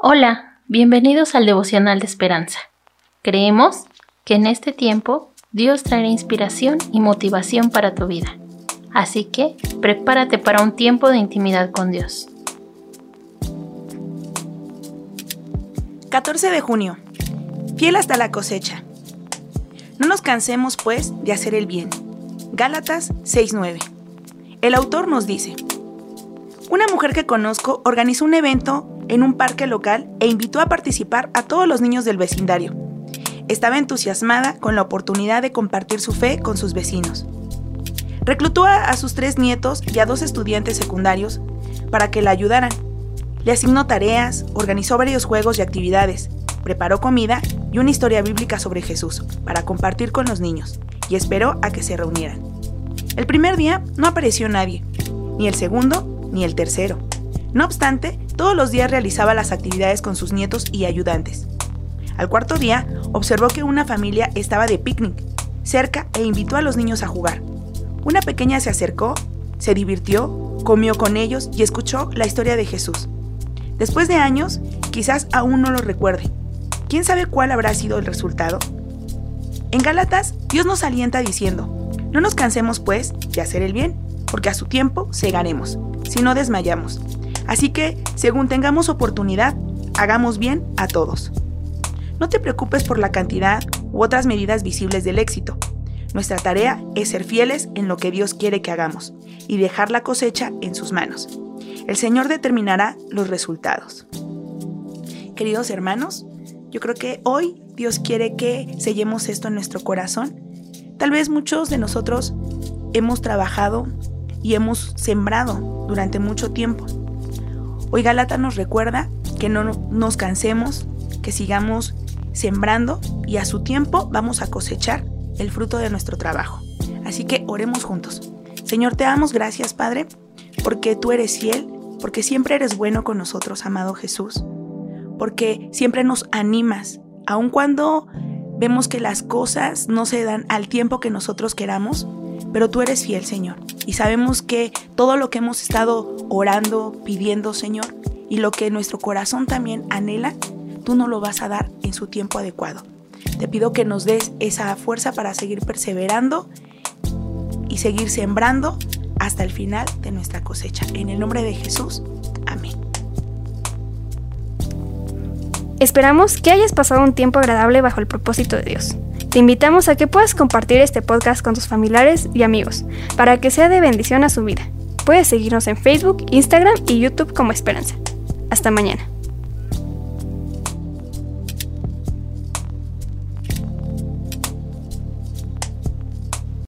Hola, bienvenidos al devocional de esperanza. Creemos que en este tiempo Dios traerá inspiración y motivación para tu vida. Así que prepárate para un tiempo de intimidad con Dios. 14 de junio. Fiel hasta la cosecha. No nos cansemos, pues, de hacer el bien. Gálatas 6:9. El autor nos dice, una mujer que conozco organizó un evento en un parque local e invitó a participar a todos los niños del vecindario. Estaba entusiasmada con la oportunidad de compartir su fe con sus vecinos. Reclutó a, sus tres nietos y a dos estudiantes secundarios para que la ayudaran. Le asignó tareas, organizó varios juegos y actividades, preparó comida y una historia bíblica sobre Jesús para compartir con los niños y esperó a que se reunieran. El primer día no apareció nadie, ni el segundo ni el tercero. No obstante, todos los días realizaba las actividades con sus nietos y ayudantes. Al cuarto día, observó que una familia estaba de picnic cerca e invitó a los niños a jugar. Una pequeña se acercó, se divirtió, comió con ellos y escuchó la historia de Jesús. Después de años, quizás aún no lo recuerde. ¿Quién sabe cuál habrá sido el resultado? En Galatas, Dios nos alienta diciendo, no nos cansemos pues de hacer el bien, porque a su tiempo segaremos, si no desmayamos. Así que, según tengamos oportunidad, hagamos bien a todos. No te preocupes por la cantidad u otras medidas visibles del éxito. Nuestra tarea es ser fieles en lo que Dios quiere que hagamos y dejar la cosecha en sus manos. El Señor determinará los resultados. Queridos hermanos, yo creo que hoy Dios quiere que sellemos esto en nuestro corazón. Tal vez muchos de nosotros hemos trabajado y hemos sembrado durante mucho tiempo Hoy Galata nos recuerda que no nos cansemos, que sigamos sembrando y a su tiempo vamos a cosechar el fruto de nuestro trabajo. Así que oremos juntos. Señor, te damos gracias, Padre, porque tú eres fiel, porque siempre eres bueno con nosotros, amado Jesús, porque siempre nos animas, aun cuando vemos que las cosas no se dan al tiempo que nosotros queramos, pero tú eres fiel, Señor. Y sabemos que todo lo que hemos estado orando, pidiendo, Señor, y lo que nuestro corazón también anhela, tú no lo vas a dar en su tiempo adecuado. Te pido que nos des esa fuerza para seguir perseverando y seguir sembrando hasta el final de nuestra cosecha. En el nombre de Jesús, amén. Esperamos que hayas pasado un tiempo agradable bajo el propósito de Dios. Te invitamos a que puedas compartir este podcast con tus familiares y amigos para que sea de bendición a su vida. Puedes seguirnos en Facebook, Instagram y YouTube como Esperanza. Hasta mañana.